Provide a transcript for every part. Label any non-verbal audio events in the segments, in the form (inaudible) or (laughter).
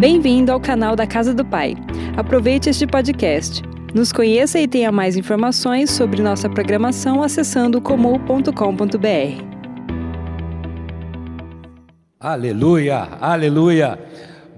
Bem-vindo ao canal da Casa do Pai. Aproveite este podcast. Nos conheça e tenha mais informações sobre nossa programação acessando comum.com.br. Aleluia, aleluia.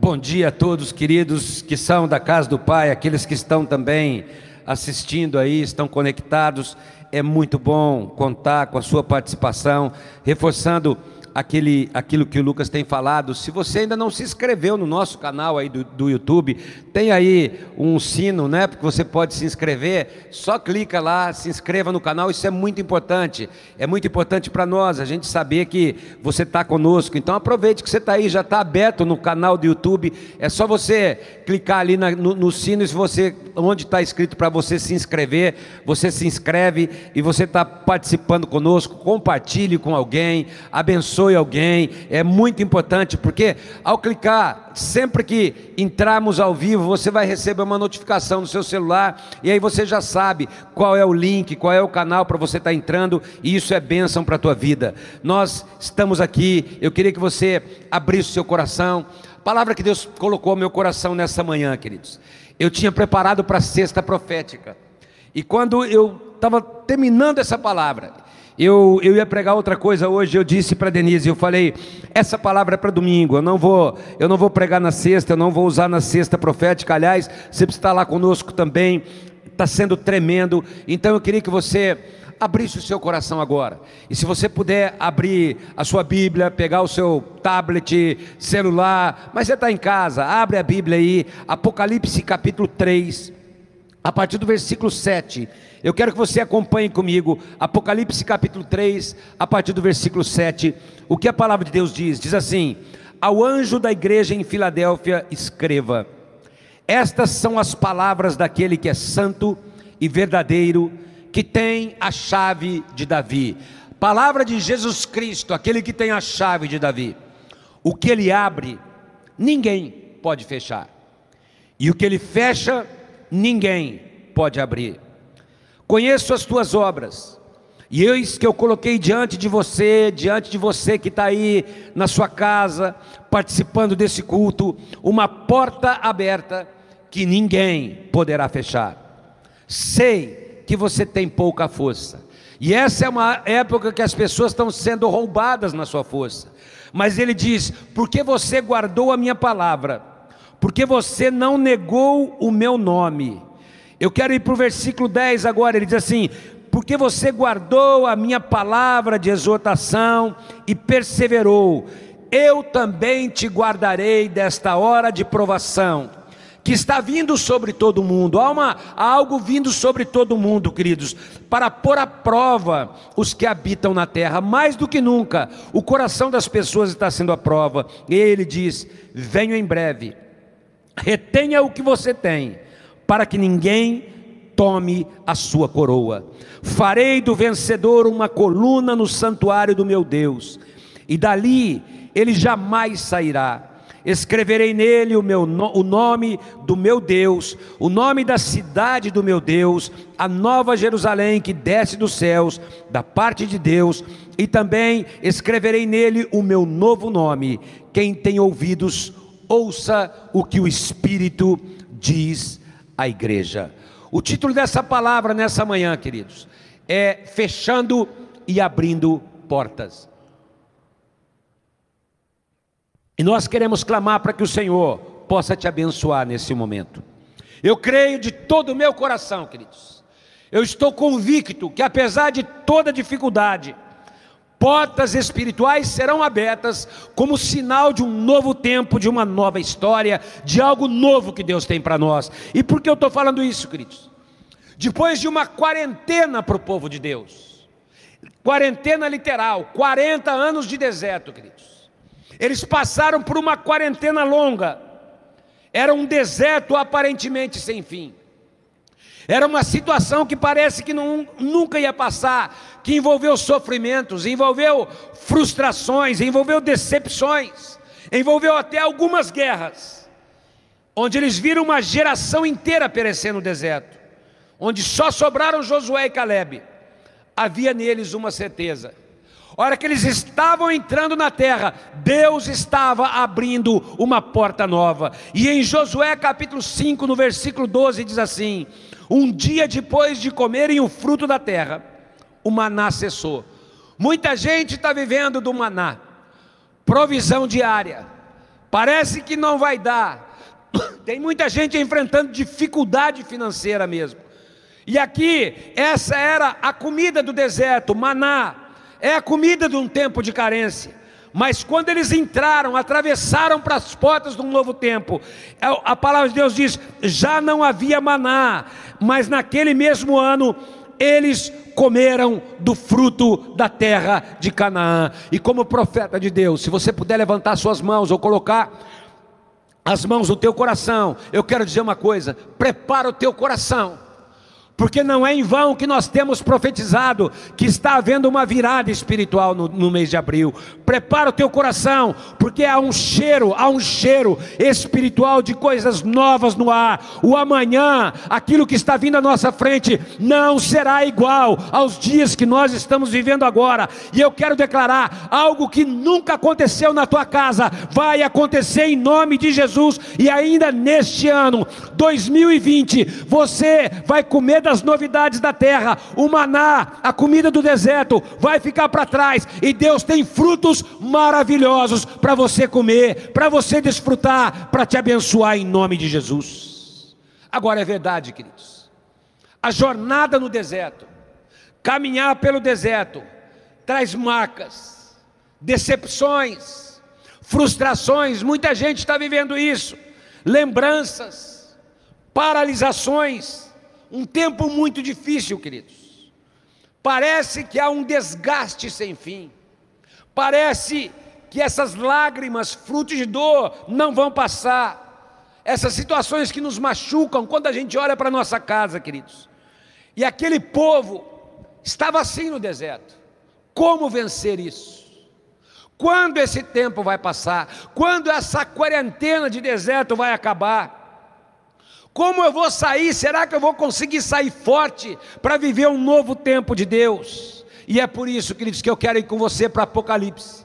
Bom dia a todos, queridos que são da casa do Pai, aqueles que estão também assistindo aí, estão conectados. É muito bom contar com a sua participação, reforçando aquele, aquilo que o Lucas tem falado. Se você ainda não se inscreveu no nosso canal aí do, do YouTube, tem aí um sino, né? Porque você pode se inscrever. Só clica lá, se inscreva no canal. Isso é muito importante. É muito importante para nós a gente saber que você está conosco. Então aproveite que você está aí, já está aberto no canal do YouTube. É só você clicar ali na, no, no, sino, se você onde está escrito para você se inscrever, você se inscreve e você está participando conosco. Compartilhe com alguém, abençoe abençoe alguém, é muito importante, porque ao clicar, sempre que entrarmos ao vivo, você vai receber uma notificação no seu celular, e aí você já sabe qual é o link, qual é o canal para você estar tá entrando, e isso é bênção para a tua vida. Nós estamos aqui, eu queria que você abrisse o seu coração, palavra que Deus colocou meu coração nessa manhã, queridos. Eu tinha preparado para a sexta profética, e quando eu estava terminando essa palavra, eu, eu ia pregar outra coisa hoje, eu disse para Denise, eu falei, essa palavra é para domingo, eu não vou, eu não vou pregar na sexta, eu não vou usar na sexta profética, aliás, você precisa estar lá conosco também, está sendo tremendo, então eu queria que você abrisse o seu coração agora. E se você puder abrir a sua Bíblia, pegar o seu tablet, celular, mas você está em casa, abre a Bíblia aí, Apocalipse capítulo 3, a partir do versículo 7. Eu quero que você acompanhe comigo Apocalipse capítulo 3, a partir do versículo 7. O que a palavra de Deus diz? Diz assim: Ao anjo da igreja em Filadélfia, escreva: Estas são as palavras daquele que é santo e verdadeiro, que tem a chave de Davi. Palavra de Jesus Cristo, aquele que tem a chave de Davi. O que ele abre, ninguém pode fechar. E o que ele fecha, ninguém pode abrir. Conheço as tuas obras, e eis que eu coloquei diante de você, diante de você que está aí na sua casa, participando desse culto, uma porta aberta que ninguém poderá fechar. Sei que você tem pouca força, e essa é uma época que as pessoas estão sendo roubadas na sua força. Mas ele diz: porque você guardou a minha palavra, porque você não negou o meu nome eu quero ir para o versículo 10 agora, ele diz assim: Porque você guardou a minha palavra de exortação e perseverou, eu também te guardarei desta hora de provação, que está vindo sobre todo mundo. Há, uma, há algo vindo sobre todo mundo, queridos, para pôr à prova os que habitam na terra, mais do que nunca, o coração das pessoas está sendo à prova. E ele diz: Venho em breve, retenha o que você tem para que ninguém tome a sua coroa. Farei do vencedor uma coluna no santuário do meu Deus, e dali ele jamais sairá. Escreverei nele o, meu, o nome do meu Deus, o nome da cidade do meu Deus, a nova Jerusalém que desce dos céus, da parte de Deus, e também escreverei nele o meu novo nome. Quem tem ouvidos, ouça o que o Espírito diz a igreja. O título dessa palavra nessa manhã, queridos, é Fechando e Abrindo Portas. E nós queremos clamar para que o Senhor possa te abençoar nesse momento. Eu creio de todo o meu coração, queridos. Eu estou convicto que apesar de toda dificuldade, portas espirituais serão abertas como sinal de um novo tempo, de uma nova história, de algo novo que Deus tem para nós. E por que eu estou falando isso, queridos? Depois de uma quarentena para o povo de Deus, quarentena literal, 40 anos de deserto, queridos. Eles passaram por uma quarentena longa, era um deserto aparentemente sem fim. Era uma situação que parece que não, nunca ia passar, que envolveu sofrimentos, envolveu frustrações, envolveu decepções, envolveu até algumas guerras, onde eles viram uma geração inteira perecer no deserto, onde só sobraram Josué e Caleb. Havia neles uma certeza: hora que eles estavam entrando na terra, Deus estava abrindo uma porta nova. E em Josué capítulo 5, no versículo 12, diz assim: Um dia depois de comerem o fruto da terra, o maná cessou. Muita gente está vivendo do maná, provisão diária, parece que não vai dar. (coughs) Tem muita gente enfrentando dificuldade financeira mesmo. E aqui, essa era a comida do deserto, maná é a comida de um tempo de carência. Mas quando eles entraram, atravessaram para as portas de um novo tempo, é a palavra de Deus diz: já não havia maná, mas naquele mesmo ano eles comeram do fruto da terra de Canaã. E como profeta de Deus, se você puder levantar suas mãos ou colocar as mãos no teu coração, eu quero dizer uma coisa: prepara o teu coração porque não é em vão que nós temos profetizado que está havendo uma virada espiritual no, no, mês de abril. Prepara o teu coração, porque há um cheiro, há um cheiro espiritual de coisas novas no ar. O amanhã, aquilo que está vindo à nossa frente, não será igual aos dias que nós estamos vivendo agora. E eu quero declarar algo que nunca aconteceu na tua casa, vai acontecer em nome de Jesus, e ainda neste ano, 2020, você vai comer da as novidades da terra, o maná, a comida do deserto, vai ficar para trás, e Deus tem frutos maravilhosos para você comer, para você desfrutar, para te abençoar em nome de Jesus. Agora é verdade, queridos, a jornada no deserto, caminhar pelo deserto, traz marcas, decepções, frustrações, muita gente está vivendo isso, lembranças, paralisações, um tempo muito difícil, queridos. Parece que há um desgaste sem fim. Parece que essas lágrimas, frutos de dor, não vão passar. Essas situações que nos machucam quando a gente olha para a nossa casa, queridos. E aquele povo estava assim no deserto. Como vencer isso? Quando esse tempo vai passar? Quando essa quarentena de deserto vai acabar? Como eu vou sair? Será que eu vou conseguir sair forte para viver um novo tempo de Deus? E é por isso, queridos, que eu quero ir com você para Apocalipse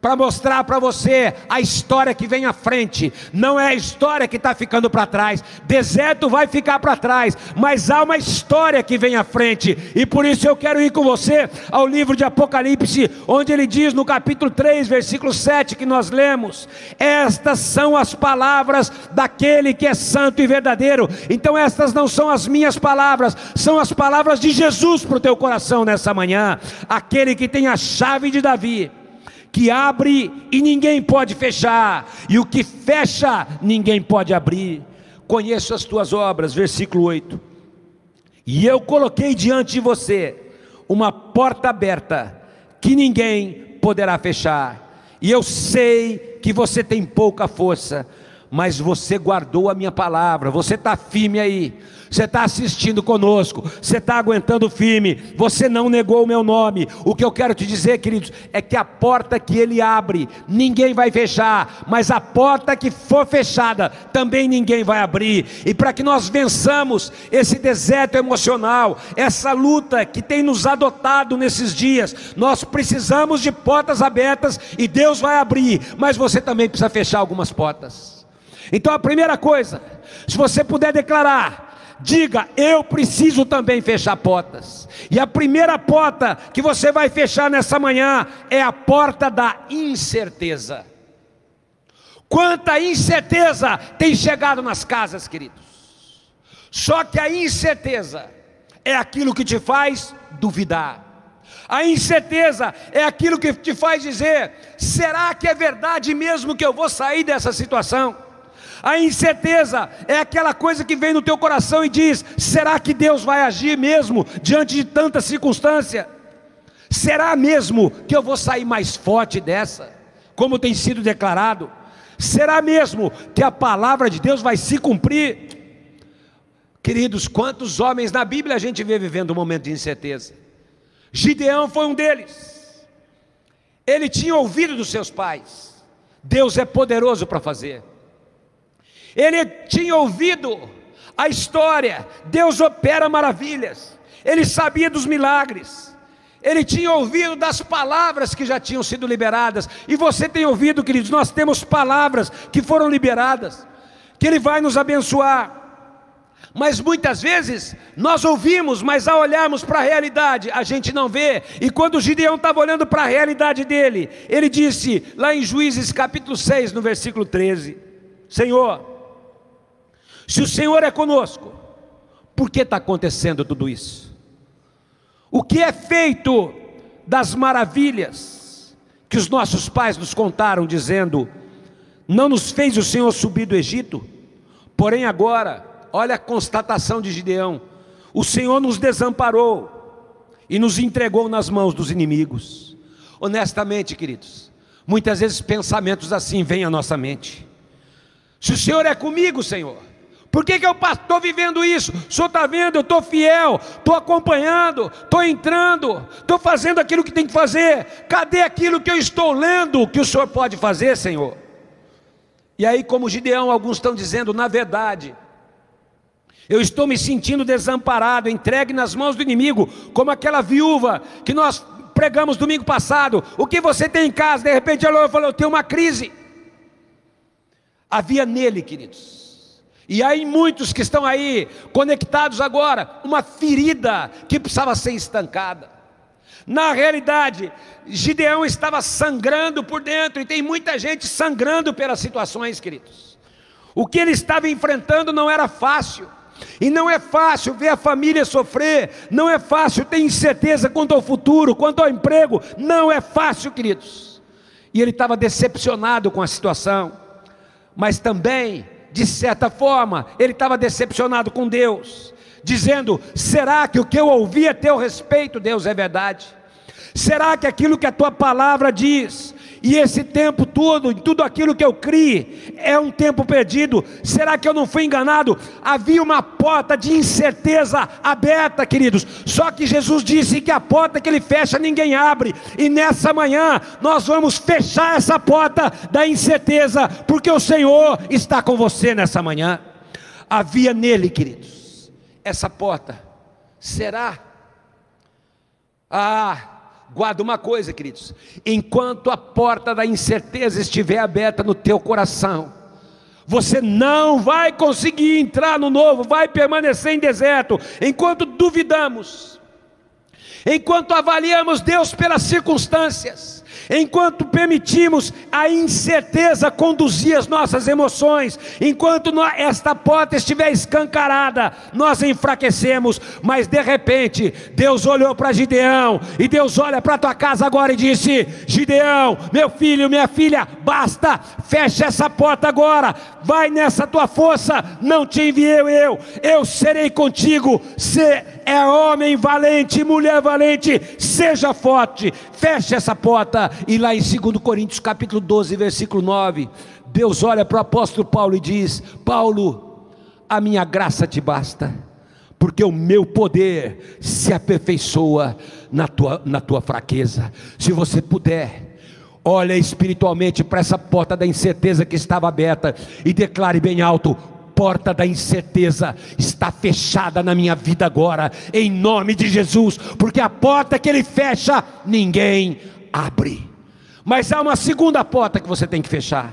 para mostrar para você a história que vem à frente, não é a história que está ficando para trás, deserto vai ficar para trás, mas há uma história que vem à frente, e por isso eu quero ir com você ao livro de Apocalipse, onde ele diz no capítulo 3, versículo 7 que nós lemos: Estas são as palavras daquele que é santo e verdadeiro. Então, estas não são as minhas palavras, são as palavras de Jesus para o teu coração nessa manhã, aquele que tem a chave de Davi que abre e ninguém pode fechar, e o que fecha ninguém pode abrir. Conheço as tuas obras, versículo 8. E eu coloquei diante de você uma porta aberta que ninguém poderá fechar. E eu sei que você tem pouca força, mas você guardou a minha palavra, você está firme aí você está assistindo conosco, você está aguentando firme, você não negou o meu nome. O que eu quero te dizer, queridos, é que a porta que ele abre, ninguém vai fechar, mas a porta que for fechada, também ninguém vai abrir. E para que nós vençamos esse deserto emocional, essa luta que tem nos adotado nesses dias, nós precisamos de portas abertas e Deus vai abrir, mas você também precisa fechar algumas portas. Então a primeira coisa, se você puder declarar, diga: Eu preciso também fechar portas. E a primeira porta que você vai fechar nessa manhã é a porta da incerteza. Quanta incerteza tem chegado nas casas, queridos. Só que a incerteza é aquilo que te faz duvidar. A incerteza é aquilo que te faz dizer: será que é verdade mesmo que eu vou sair dessa situação? A incerteza é aquela coisa que vem no teu coração e diz: será que Deus vai agir mesmo diante de tanta circunstância? Será mesmo que eu vou sair mais forte dessa, como tem sido declarado? Será mesmo que a palavra de Deus vai se cumprir? Queridos, quantos homens na Bíblia a gente vê vivendo um momento de incerteza? Gideão foi um deles. Ele tinha ouvido dos seus pais. Deus é poderoso para fazer. Ele tinha ouvido a história, Deus opera maravilhas, ele sabia dos milagres, Ele tinha ouvido das palavras que já tinham sido liberadas, e você tem ouvido, queridos, nós temos palavras que foram liberadas, que Ele vai nos abençoar. Mas muitas vezes nós ouvimos, mas ao olharmos para a realidade, a gente não vê. E quando Gideão estava olhando para a realidade dele, ele disse, lá em Juízes capítulo 6, no versículo 13: Senhor, se o Senhor é conosco, por que está acontecendo tudo isso? O que é feito das maravilhas que os nossos pais nos contaram, dizendo: Não nos fez o Senhor subir do Egito, porém agora olha a constatação de Gideão: o Senhor nos desamparou e nos entregou nas mãos dos inimigos. Honestamente, queridos, muitas vezes pensamentos assim vêm à nossa mente. Se o Senhor é comigo, Senhor, por que, que eu estou vivendo isso? O Senhor está vendo, eu estou fiel, estou acompanhando, estou entrando, estou fazendo aquilo que tem que fazer. Cadê aquilo que eu estou lendo que o Senhor pode fazer, Senhor? E aí, como Gideão, alguns estão dizendo, na verdade, eu estou me sentindo desamparado, entregue nas mãos do inimigo, como aquela viúva que nós pregamos domingo passado. O que você tem em casa? De repente ela falou: Eu tenho uma crise. Havia nele, queridos, e aí muitos que estão aí conectados agora, uma ferida que precisava ser estancada. Na realidade, Gideão estava sangrando por dentro, e tem muita gente sangrando pelas situações, queridos. O que ele estava enfrentando não era fácil. E não é fácil ver a família sofrer, não é fácil ter incerteza quanto ao futuro, quanto ao emprego, não é fácil, queridos. E ele estava decepcionado com a situação, mas também, de certa forma, ele estava decepcionado com Deus, dizendo: será que o que eu ouvi a teu respeito, Deus, é verdade? Será que aquilo que a tua palavra diz, e esse tempo todo, tudo aquilo que eu criei, é um tempo perdido. Será que eu não fui enganado? Havia uma porta de incerteza aberta, queridos. Só que Jesus disse que a porta que ele fecha ninguém abre. E nessa manhã nós vamos fechar essa porta da incerteza, porque o Senhor está com você nessa manhã. Havia nele, queridos, essa porta. Será? Ah, Guarda uma coisa, queridos: enquanto a porta da incerteza estiver aberta no teu coração, você não vai conseguir entrar no novo, vai permanecer em deserto. Enquanto duvidamos, enquanto avaliamos Deus pelas circunstâncias, enquanto permitimos a incerteza conduzir as nossas emoções, enquanto esta porta estiver escancarada, nós enfraquecemos, mas de repente, Deus olhou para Gideão, e Deus olha para tua casa agora e disse: Gideão, meu filho, minha filha, basta, fecha essa porta agora, vai nessa tua força, não te enviei eu, eu serei contigo, se é homem valente, mulher valente, seja forte, feche essa porta. E lá em 2 Coríntios capítulo 12, versículo 9, Deus olha para o apóstolo Paulo e diz: Paulo, a minha graça te basta, porque o meu poder se aperfeiçoa na tua, na tua fraqueza. Se você puder, olha espiritualmente para essa porta da incerteza que estava aberta e declare bem alto: porta da incerteza está fechada na minha vida agora, em nome de Jesus, porque a porta que Ele fecha, ninguém abre. Mas há uma segunda porta que você tem que fechar,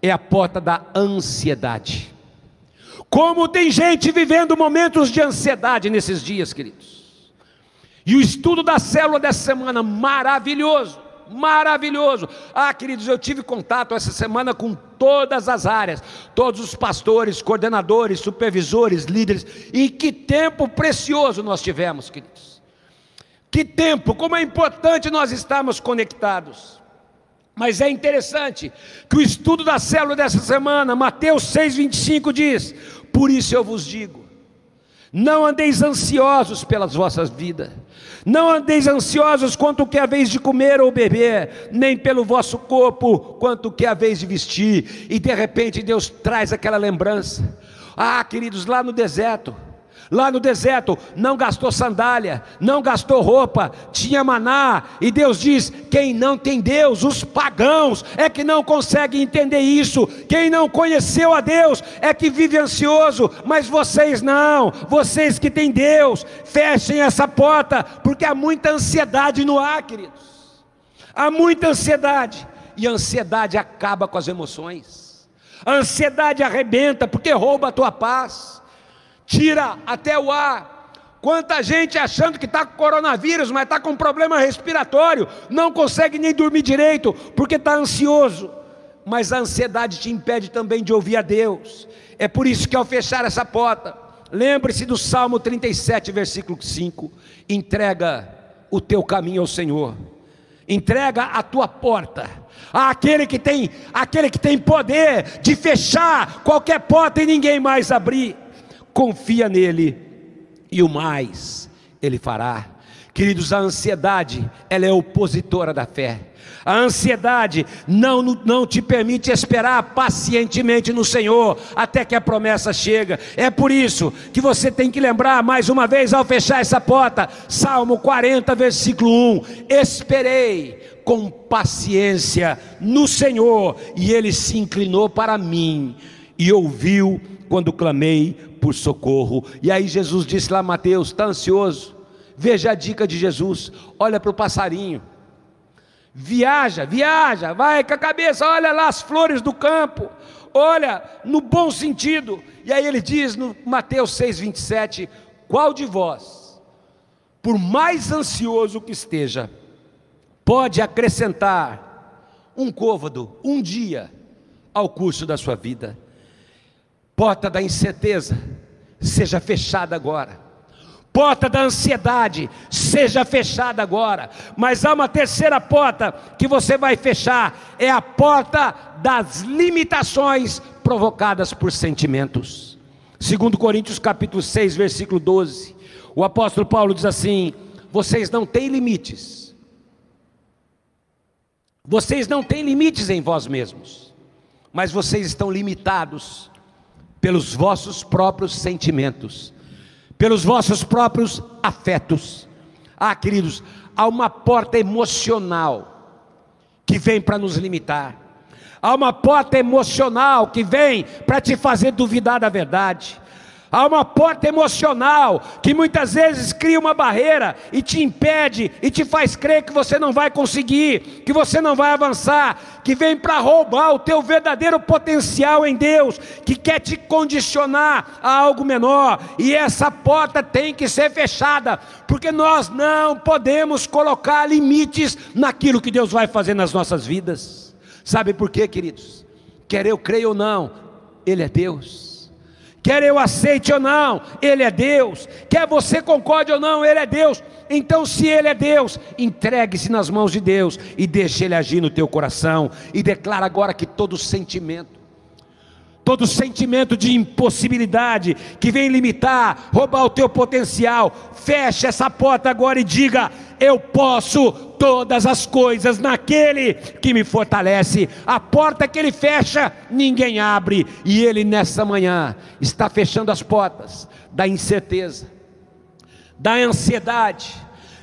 é a porta da ansiedade. Como tem gente vivendo momentos de ansiedade nesses dias, queridos. E o estudo da célula dessa semana, maravilhoso maravilhoso. Ah, queridos, eu tive contato essa semana com todas as áreas, todos os pastores, coordenadores, supervisores, líderes, e que tempo precioso nós tivemos, queridos. Que tempo, como é importante nós estarmos conectados. Mas é interessante que o estudo da célula dessa semana, Mateus 6,25 diz: Por isso eu vos digo, não andeis ansiosos pelas vossas vidas, não andeis ansiosos quanto que é a vez de comer ou beber, nem pelo vosso corpo quanto que é a vez de vestir. E de repente Deus traz aquela lembrança. Ah, queridos, lá no deserto, Lá no deserto, não gastou sandália, não gastou roupa, tinha maná, e Deus diz: quem não tem Deus, os pagãos, é que não consegue entender isso. Quem não conheceu a Deus é que vive ansioso, mas vocês não, vocês que têm Deus, fechem essa porta, porque há muita ansiedade no ar, queridos. Há muita ansiedade, e a ansiedade acaba com as emoções. A ansiedade arrebenta porque rouba a tua paz tira até o ar. Quanta gente achando que está com coronavírus, mas está com problema respiratório, não consegue nem dormir direito, porque está ansioso. Mas a ansiedade te impede também de ouvir a Deus. É por isso que ao fechar essa porta, lembre-se do Salmo 37, versículo 5: entrega o teu caminho ao Senhor, entrega a tua porta àquele que tem, aquele que tem poder de fechar qualquer porta e ninguém mais abrir confia nele e o mais ele fará. Queridos, a ansiedade, ela é opositora da fé. A ansiedade não, não te permite esperar pacientemente no Senhor até que a promessa chega. É por isso que você tem que lembrar mais uma vez ao fechar essa porta, Salmo 40, versículo 1: Esperei com paciência no Senhor, e ele se inclinou para mim e ouviu quando clamei por socorro. E aí Jesus disse lá, Mateus, está ansioso? Veja a dica de Jesus, olha para o passarinho. Viaja, viaja, vai com a cabeça, olha lá as flores do campo, olha no bom sentido. E aí ele diz no Mateus 6,27: Qual de vós, por mais ansioso que esteja, pode acrescentar um côvado, um dia, ao curso da sua vida? Porta da incerteza, seja fechada agora. Porta da ansiedade, seja fechada agora. Mas há uma terceira porta que você vai fechar, é a porta das limitações provocadas por sentimentos. Segundo Coríntios capítulo 6, versículo 12, o apóstolo Paulo diz assim: vocês não têm limites. Vocês não têm limites em vós mesmos, mas vocês estão limitados pelos vossos próprios sentimentos, pelos vossos próprios afetos. Ah, queridos, há uma porta emocional que vem para nos limitar. Há uma porta emocional que vem para te fazer duvidar da verdade. Há uma porta emocional que muitas vezes cria uma barreira e te impede e te faz crer que você não vai conseguir, que você não vai avançar, que vem para roubar o teu verdadeiro potencial em Deus, que quer te condicionar a algo menor. E essa porta tem que ser fechada, porque nós não podemos colocar limites naquilo que Deus vai fazer nas nossas vidas. Sabe por quê, queridos? Quer eu creia ou não, Ele é Deus. Quer eu aceite ou não, Ele é Deus. Quer você concorde ou não, Ele é Deus. Então, se Ele é Deus, entregue-se nas mãos de Deus e deixe Ele agir no teu coração. E declara agora que todo sentimento, todo sentimento de impossibilidade que vem limitar, roubar o teu potencial, feche essa porta agora e diga: Eu posso todas as coisas naquele que me fortalece. A porta que ele fecha, ninguém abre. E ele nessa manhã está fechando as portas da incerteza, da ansiedade,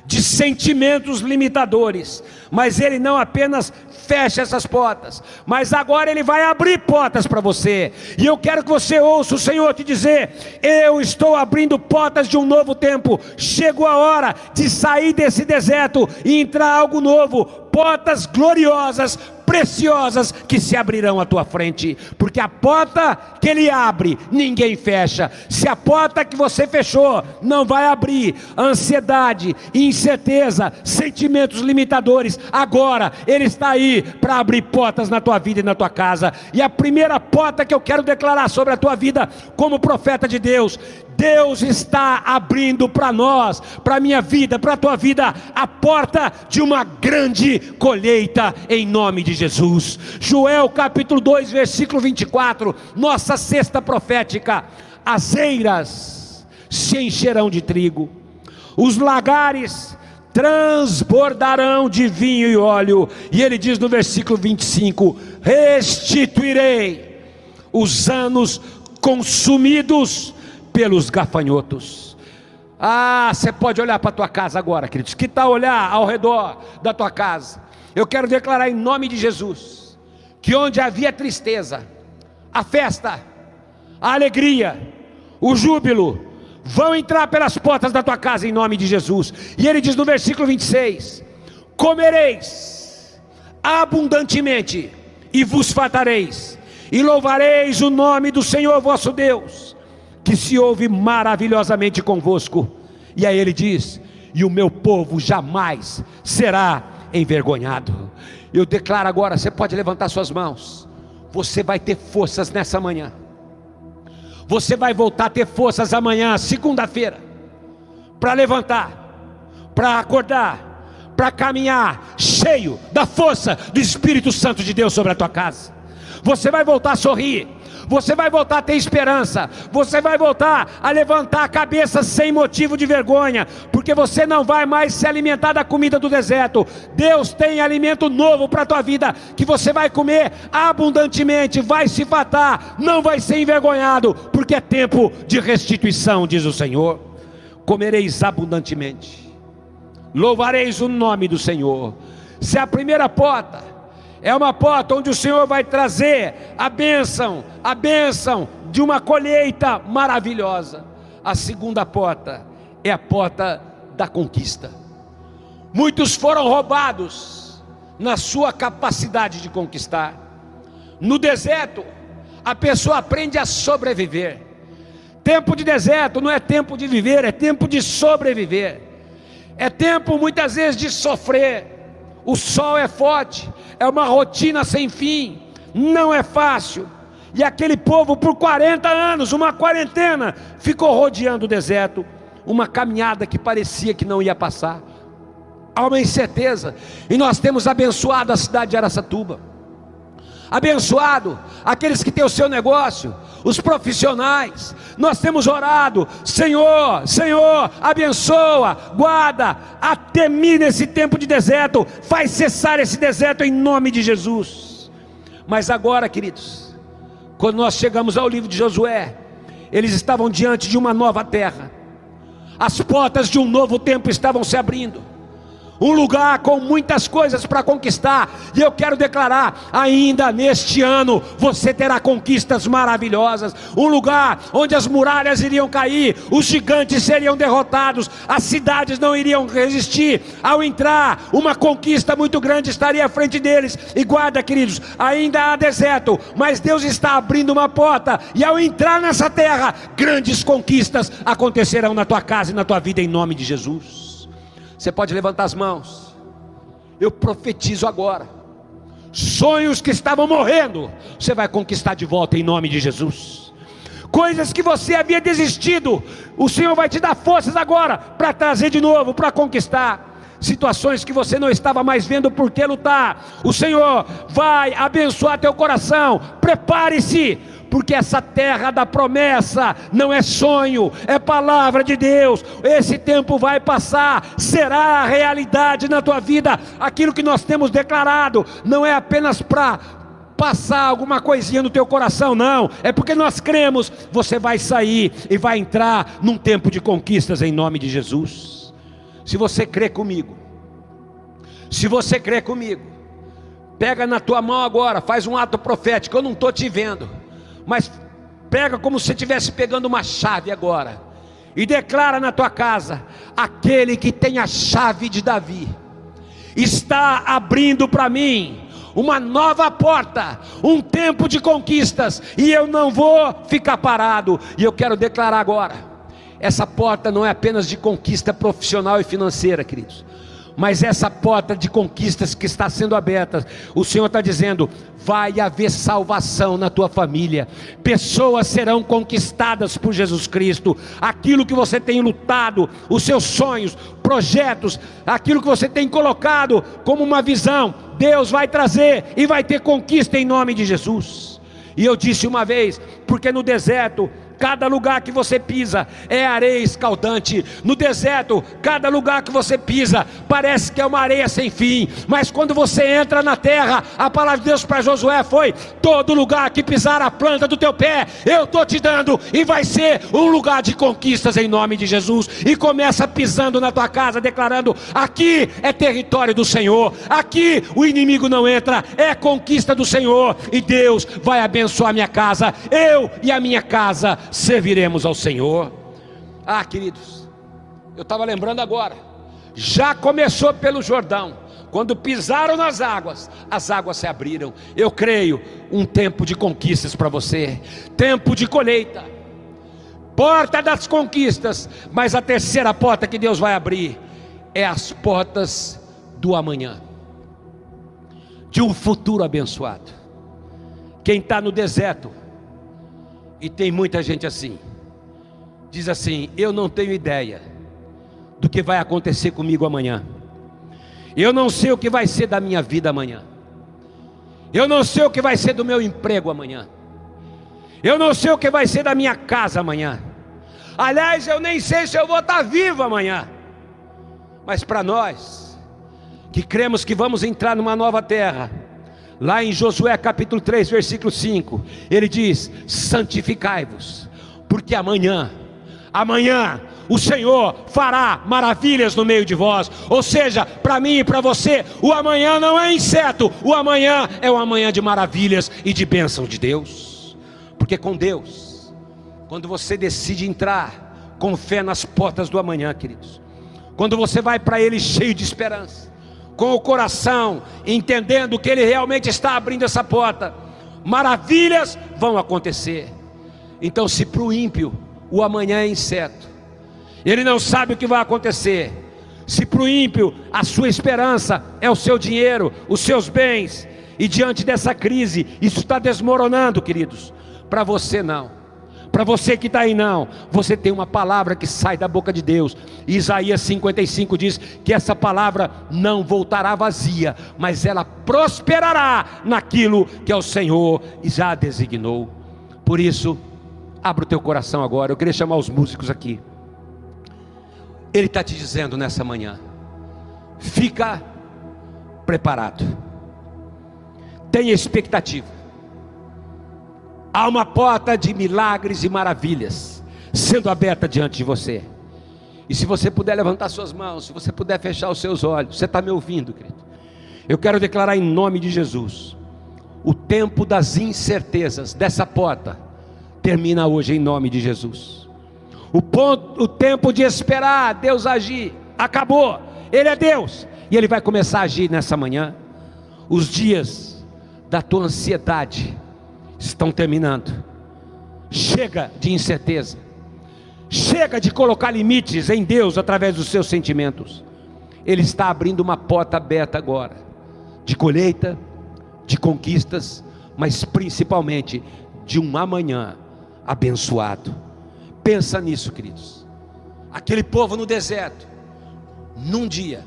de sentimentos limitadores. Mas ele não apenas fecha essas portas, mas agora Ele vai abrir portas para você, e eu quero que você ouça o Senhor te dizer: Eu estou abrindo portas de um novo tempo, chegou a hora de sair desse deserto e entrar algo novo, portas gloriosas, preciosas que se abrirão à tua frente, porque a porta que ele abre, ninguém fecha. Se a porta que você fechou não vai abrir, ansiedade, incerteza, sentimentos limitadores, agora ele está aí para abrir portas na tua vida e na tua casa. E a primeira porta que eu quero declarar sobre a tua vida como profeta de Deus, Deus está abrindo para nós, para a minha vida, para a tua vida, a porta de uma grande colheita em nome de Jesus. Joel capítulo 2, versículo 24, nossa cesta profética: as eiras se encherão de trigo, os lagares transbordarão de vinho e óleo, e ele diz no versículo 25: restituirei os anos consumidos pelos gafanhotos. Ah, você pode olhar para a tua casa agora, queridos. Que tal olhar ao redor da tua casa? Eu quero declarar em nome de Jesus que onde havia tristeza, a festa, a alegria, o júbilo, vão entrar pelas portas da tua casa em nome de Jesus. E ele diz no versículo 26: Comereis abundantemente e vos fartareis, e louvareis o nome do Senhor vosso Deus que se ouve maravilhosamente convosco. E aí ele diz: E o meu povo jamais será envergonhado. Eu declaro agora: você pode levantar suas mãos, você vai ter forças nessa manhã. Você vai voltar a ter forças amanhã, segunda-feira, para levantar, para acordar, para caminhar, cheio da força do Espírito Santo de Deus sobre a tua casa. Você vai voltar a sorrir você vai voltar a ter esperança, você vai voltar a levantar a cabeça sem motivo de vergonha, porque você não vai mais se alimentar da comida do deserto. Deus tem alimento novo para a tua vida, que você vai comer abundantemente, vai se fatar, não vai ser envergonhado, porque é tempo de restituição, diz o Senhor. Comereis abundantemente, louvareis o nome do Senhor. Se a primeira porta, é uma porta onde o Senhor vai trazer a bênção, a bênção de uma colheita maravilhosa. A segunda porta é a porta da conquista. Muitos foram roubados na sua capacidade de conquistar. No deserto, a pessoa aprende a sobreviver. Tempo de deserto não é tempo de viver, é tempo de sobreviver. É tempo muitas vezes de sofrer o sol é forte, é uma rotina sem fim, não é fácil. E aquele povo, por 40 anos, uma quarentena, ficou rodeando o deserto, uma caminhada que parecia que não ia passar. Há uma incerteza, e nós temos abençoado a cidade de Aracatuba abençoado aqueles que têm o seu negócio, os profissionais. Nós temos orado, Senhor, Senhor, abençoa, guarda, até mim nesse tempo de deserto, faz cessar esse deserto em nome de Jesus. Mas agora, queridos, quando nós chegamos ao livro de Josué, eles estavam diante de uma nova terra, as portas de um novo tempo estavam se abrindo um lugar com muitas coisas para conquistar, e eu quero declarar: ainda neste ano você terá conquistas maravilhosas, um lugar onde as muralhas iriam cair, os gigantes seriam derrotados, as cidades não iriam resistir. Ao entrar, uma conquista muito grande estaria à frente deles, e guarda, queridos, ainda há deserto, mas Deus está abrindo uma porta, e ao entrar nessa terra, grandes conquistas acontecerão na tua casa e na tua vida, em nome de Jesus. Você pode levantar as mãos. Eu profetizo agora. Sonhos que estavam morrendo, você vai conquistar de volta em nome de Jesus. Coisas que você havia desistido, o Senhor vai te dar forças agora para trazer de novo, para conquistar situações que você não estava mais vendo por que lutar. O Senhor vai abençoar teu coração. Prepare-se, porque essa terra da promessa não é sonho, é palavra de Deus. Esse tempo vai passar, será a realidade na tua vida. Aquilo que nós temos declarado não é apenas para passar alguma coisinha no teu coração, não. É porque nós cremos, você vai sair e vai entrar num tempo de conquistas em nome de Jesus. Se você crê comigo, se você crê comigo, pega na tua mão agora, faz um ato profético. Eu não estou te vendo, mas pega como se estivesse pegando uma chave agora e declara na tua casa: aquele que tem a chave de Davi está abrindo para mim uma nova porta, um tempo de conquistas, e eu não vou ficar parado. E eu quero declarar agora: essa porta não é apenas de conquista profissional e financeira, queridos mas essa porta de conquistas que está sendo aberta, o Senhor está dizendo: vai haver salvação na tua família, pessoas serão conquistadas por Jesus Cristo, aquilo que você tem lutado, os seus sonhos, projetos, aquilo que você tem colocado como uma visão, Deus vai trazer e vai ter conquista em nome de Jesus. E eu disse uma vez, porque no deserto cada lugar que você pisa é areia escaldante. No deserto, cada lugar que você pisa parece que é uma areia sem fim. Mas quando você entra na terra, a palavra de Deus para Josué foi: todo lugar que pisar a planta do teu pé, eu estou te dando, e vai ser um lugar de conquistas em nome de Jesus. E começa pisando na tua casa, declarando: aqui é território do Senhor, aqui o inimigo não entra, é conquista do Senhor, e Deus vai abençoar minha casa, eu e a minha casa serviremos ao Senhor. Ah, queridos, eu estava lembrando agora, já começou pelo Jordão, quando pisaram nas águas, as águas se abriram. Eu creio, um tempo de conquistas para você, tempo de colheita, porta das conquistas, mas a terceira porta que Deus vai abrir é as portas do amanhã, de um futuro abençoado. Quem está no deserto, e tem muita gente assim, diz assim: Eu não tenho ideia do que vai acontecer comigo amanhã, eu não sei o que vai ser da minha vida amanhã, eu não sei o que vai ser do meu emprego amanhã, eu não sei o que vai ser da minha casa amanhã, aliás, eu nem sei se eu vou estar vivo amanhã, mas para nós, que cremos que vamos entrar numa nova terra, Lá em Josué capítulo 3, versículo 5, ele diz: santificai-vos, porque amanhã, amanhã, o Senhor fará maravilhas no meio de vós. Ou seja, para mim e para você, o amanhã não é inseto, o amanhã é um amanhã de maravilhas e de bênção de Deus. Porque com Deus, quando você decide entrar com fé nas portas do amanhã, queridos, quando você vai para Ele cheio de esperança, com o coração, entendendo que Ele realmente está abrindo essa porta, maravilhas vão acontecer. Então, se para o ímpio o amanhã é incerto, ele não sabe o que vai acontecer. Se para o ímpio a sua esperança é o seu dinheiro, os seus bens, e diante dessa crise, isso está desmoronando, queridos. Para você não. Para você que está aí, não. Você tem uma palavra que sai da boca de Deus. Isaías 55 diz que essa palavra não voltará vazia, mas ela prosperará naquilo que o Senhor já designou. Por isso, abra o teu coração agora. Eu queria chamar os músicos aqui. Ele está te dizendo nessa manhã: fica preparado, tenha expectativa Há uma porta de milagres e maravilhas sendo aberta diante de você. E se você puder levantar suas mãos, se você puder fechar os seus olhos, você está me ouvindo, querido? Eu quero declarar em nome de Jesus: o tempo das incertezas dessa porta termina hoje em nome de Jesus. O, ponto, o tempo de esperar Deus agir acabou. Ele é Deus e Ele vai começar a agir nessa manhã. Os dias da tua ansiedade estão terminando. Chega de incerteza. Chega de colocar limites em Deus através dos seus sentimentos. Ele está abrindo uma porta aberta agora de colheita, de conquistas, mas principalmente de um amanhã abençoado. Pensa nisso, queridos. Aquele povo no deserto, num dia,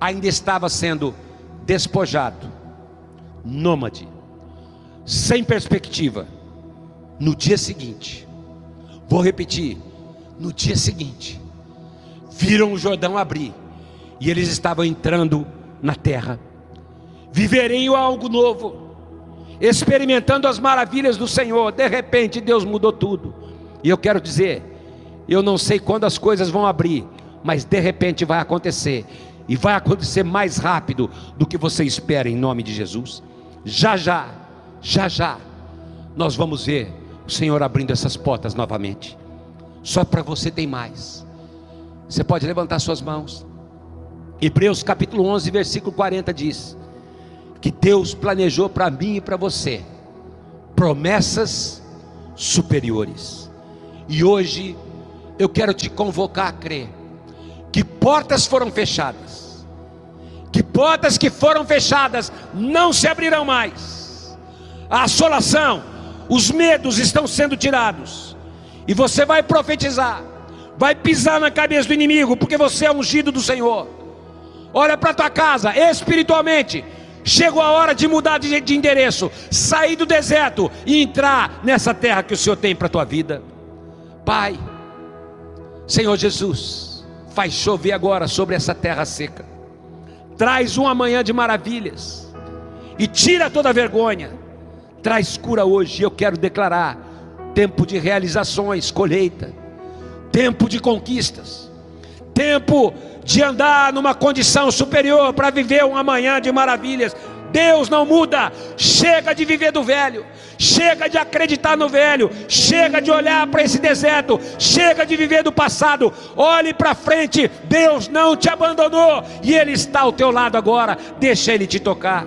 ainda estava sendo despojado, nômade, sem perspectiva. No dia seguinte, vou repetir, no dia seguinte, viram o Jordão abrir e eles estavam entrando na terra. Viveriam algo novo, experimentando as maravilhas do Senhor. De repente, Deus mudou tudo. E eu quero dizer, eu não sei quando as coisas vão abrir, mas de repente vai acontecer. E vai acontecer mais rápido do que você espera em nome de Jesus. Já já já já nós vamos ver o Senhor abrindo essas portas novamente. Só para você tem mais. Você pode levantar suas mãos. Hebreus capítulo 11, versículo 40 diz: Que Deus planejou para mim e para você promessas superiores. E hoje eu quero te convocar a crer que portas foram fechadas, que portas que foram fechadas não se abrirão mais a assolação, os medos estão sendo tirados, e você vai profetizar, vai pisar na cabeça do inimigo, porque você é ungido do Senhor. Olha para tua casa, espiritualmente, chegou a hora de mudar de, de endereço, sair do deserto e entrar nessa terra que o Senhor tem para tua vida. Pai, Senhor Jesus, faz chover agora sobre essa terra seca. Traz um amanhã de maravilhas e tira toda vergonha. Traz cura hoje. Eu quero declarar tempo de realizações, colheita, tempo de conquistas, tempo de andar numa condição superior para viver um amanhã de maravilhas. Deus não muda. Chega de viver do velho. Chega de acreditar no velho. Chega de olhar para esse deserto. Chega de viver do passado. Olhe para frente. Deus não te abandonou e Ele está ao teu lado agora. Deixa Ele te tocar.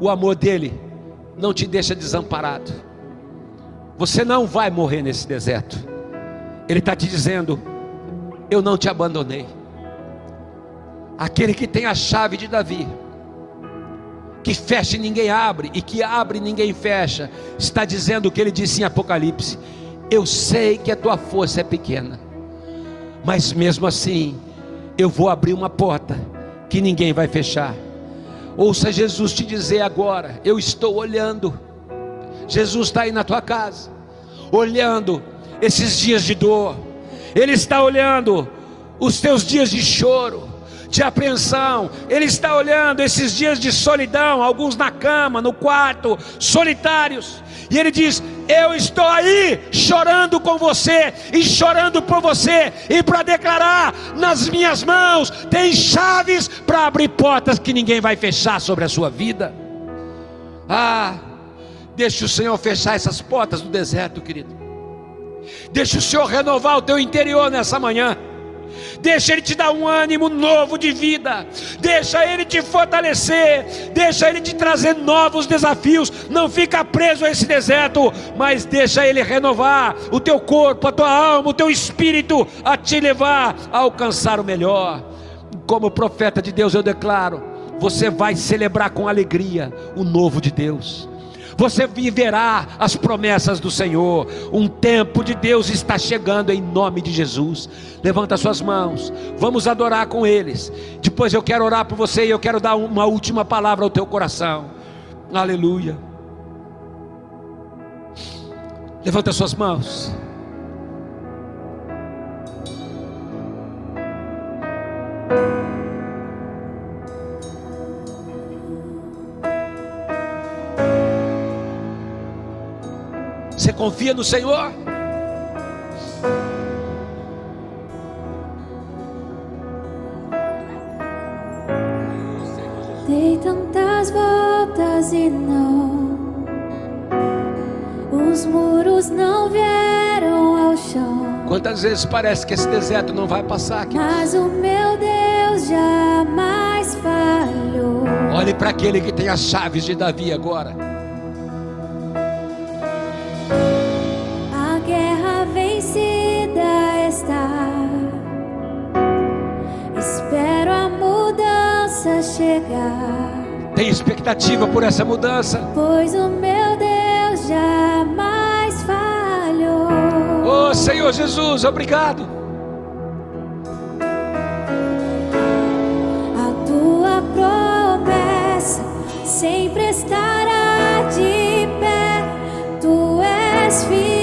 O amor dele não te deixa desamparado. Você não vai morrer nesse deserto. Ele está te dizendo: Eu não te abandonei. Aquele que tem a chave de Davi que fecha e ninguém abre, e que abre e ninguém fecha, está dizendo o que ele disse em Apocalipse: Eu sei que a tua força é pequena, mas mesmo assim, eu vou abrir uma porta que ninguém vai fechar. Ouça Jesus te dizer agora: Eu estou olhando. Jesus está aí na tua casa, olhando esses dias de dor, Ele está olhando os teus dias de choro, de apreensão. Ele está olhando esses dias de solidão, alguns na cama, no quarto, solitários. E ele diz: Eu estou aí chorando com você e chorando por você, e para declarar: nas minhas mãos tem chaves para abrir portas que ninguém vai fechar sobre a sua vida. Ah, deixe o Senhor fechar essas portas do deserto, querido. Deixe o Senhor renovar o teu interior nessa manhã deixa Ele te dar um ânimo novo de vida, deixa Ele te fortalecer, deixa Ele te trazer novos desafios. Não fica preso a esse deserto, mas deixa Ele renovar o teu corpo, a tua alma, o teu espírito, a te levar a alcançar o melhor. Como profeta de Deus, eu declaro: você vai celebrar com alegria o novo de Deus você viverá as promessas do Senhor. Um tempo de Deus está chegando em nome de Jesus. Levanta suas mãos, vamos adorar com eles. Depois eu quero orar por você e eu quero dar uma última palavra ao teu coração. Aleluia. Levanta suas mãos. Confia no Senhor? Dei tantas voltas e não, os muros não vieram ao chão. Quantas vezes parece que esse deserto não vai passar aqui? Mas o meu Deus jamais falhou. Olhe para aquele que tem as chaves de Davi agora. Tem expectativa por essa mudança? Pois o meu Deus jamais falhou. Oh Senhor Jesus, obrigado. A tua promessa sempre estará de pé. Tu és fiel.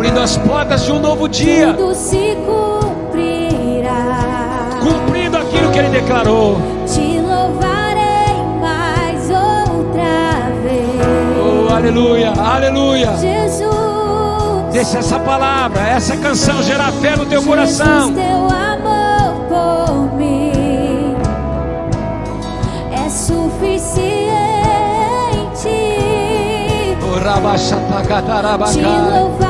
Abrindo as portas de um novo dia. Tudo se cumprirá. Cumprindo aquilo que ele declarou. Te louvarei mais outra vez. Oh, aleluia, aleluia. Jesus. Deixa essa palavra, essa canção gerar fé no teu Jesus, coração. Teu amor por mim é suficiente. Oh, Te louvar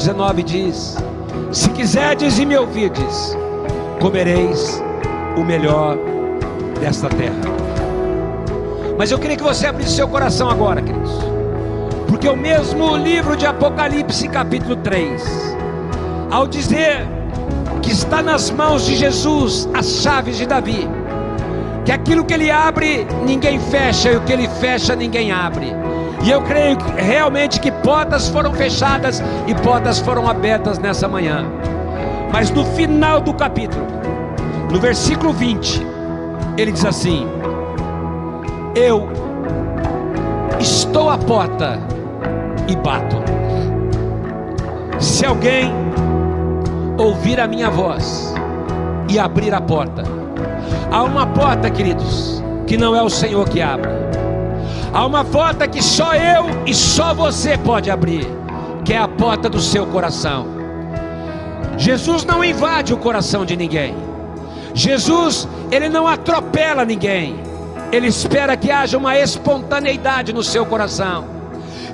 19 diz: Se quiserdes e me ouvides, comereis o melhor desta terra. Mas eu queria que você abrisse seu coração agora, queridos. Porque o mesmo livro de Apocalipse, capítulo 3, ao dizer que está nas mãos de Jesus as chaves de Davi, que aquilo que ele abre, ninguém fecha, e o que ele fecha, ninguém abre. E eu creio realmente que portas foram fechadas e portas foram abertas nessa manhã. Mas no final do capítulo, no versículo 20, ele diz assim: Eu estou à porta e bato. Se alguém ouvir a minha voz e abrir a porta, há uma porta, queridos, que não é o Senhor que abre. Há uma porta que só eu e só você pode abrir, que é a porta do seu coração. Jesus não invade o coração de ninguém. Jesus, ele não atropela ninguém. Ele espera que haja uma espontaneidade no seu coração.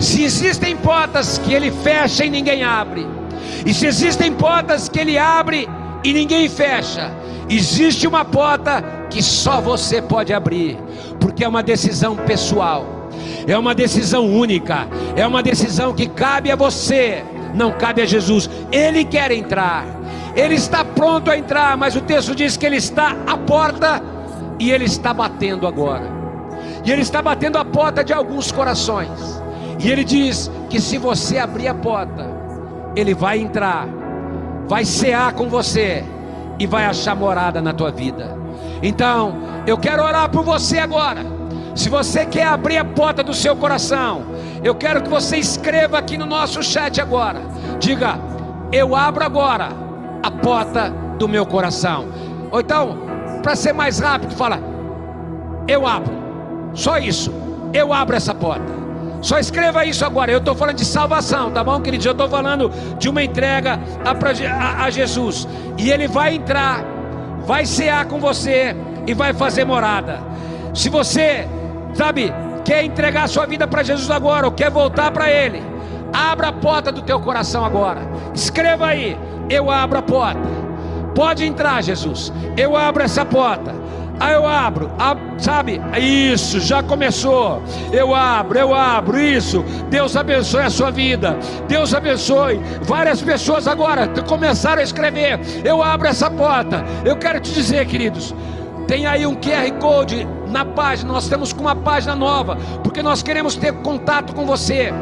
Se existem portas que ele fecha e ninguém abre, e se existem portas que ele abre e ninguém fecha, existe uma porta que só você pode abrir, porque é uma decisão pessoal, é uma decisão única, é uma decisão que cabe a você, não cabe a Jesus. Ele quer entrar, ele está pronto a entrar, mas o texto diz que ele está à porta e ele está batendo agora. E ele está batendo a porta de alguns corações. E ele diz que se você abrir a porta, ele vai entrar, vai cear com você e vai achar morada na tua vida. Então, eu quero orar por você agora. Se você quer abrir a porta do seu coração, eu quero que você escreva aqui no nosso chat agora. Diga: Eu abro agora a porta do meu coração. Ou então, para ser mais rápido, fala: Eu abro. Só isso. Eu abro essa porta. Só escreva isso agora. Eu estou falando de salvação, tá bom, queridos? Eu estou falando de uma entrega a, a- a Jesus. E Ele vai entrar, vai cear com você e vai fazer morada. Se você, sabe, quer entregar sua vida para Jesus agora ou quer voltar para Ele, abra a porta do teu coração agora. Escreva aí: Eu abro a porta. Pode entrar, Jesus. Eu abro essa porta. Aí eu abro, ab- sabe? Isso, já começou. Eu abro, eu abro, isso. Deus abençoe a sua vida. Deus abençoe. Várias pessoas agora começaram a escrever. Eu abro essa porta. Eu quero te dizer, queridos, tem aí um QR Code na página. Nós estamos com uma página nova, porque nós queremos ter contato com você.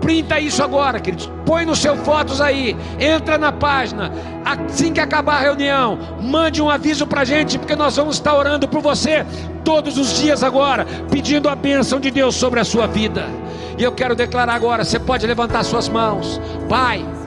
Printa isso agora, queridos. Põe no seu fotos aí. Entra na página. Assim que acabar a reunião, mande um aviso pra gente, porque nós vamos estar orando por você todos os dias agora, pedindo a bênção de Deus sobre a sua vida. E eu quero declarar agora: você pode levantar suas mãos, Pai.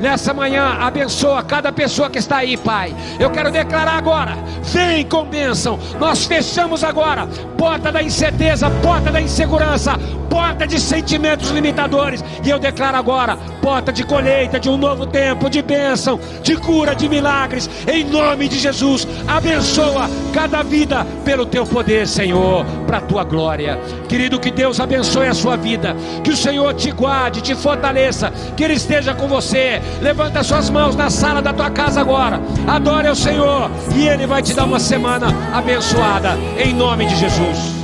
Nessa manhã, abençoa cada pessoa que está aí, Pai. Eu quero declarar agora: vem com bênção. Nós fechamos agora porta da incerteza, porta da insegurança, porta de sentimentos limitadores. E eu declaro agora porta de colheita, de um novo tempo, de bênção, de cura, de milagres, em nome de Jesus. Abençoa cada vida pelo teu poder, Senhor, para a tua glória. Querido, que Deus abençoe a sua vida, que o Senhor te guarde, te fortaleça, que Ele esteja com você. Levanta suas mãos na sala da tua casa agora, adore ao Senhor, e Ele vai te dar uma semana abençoada, em nome de Jesus.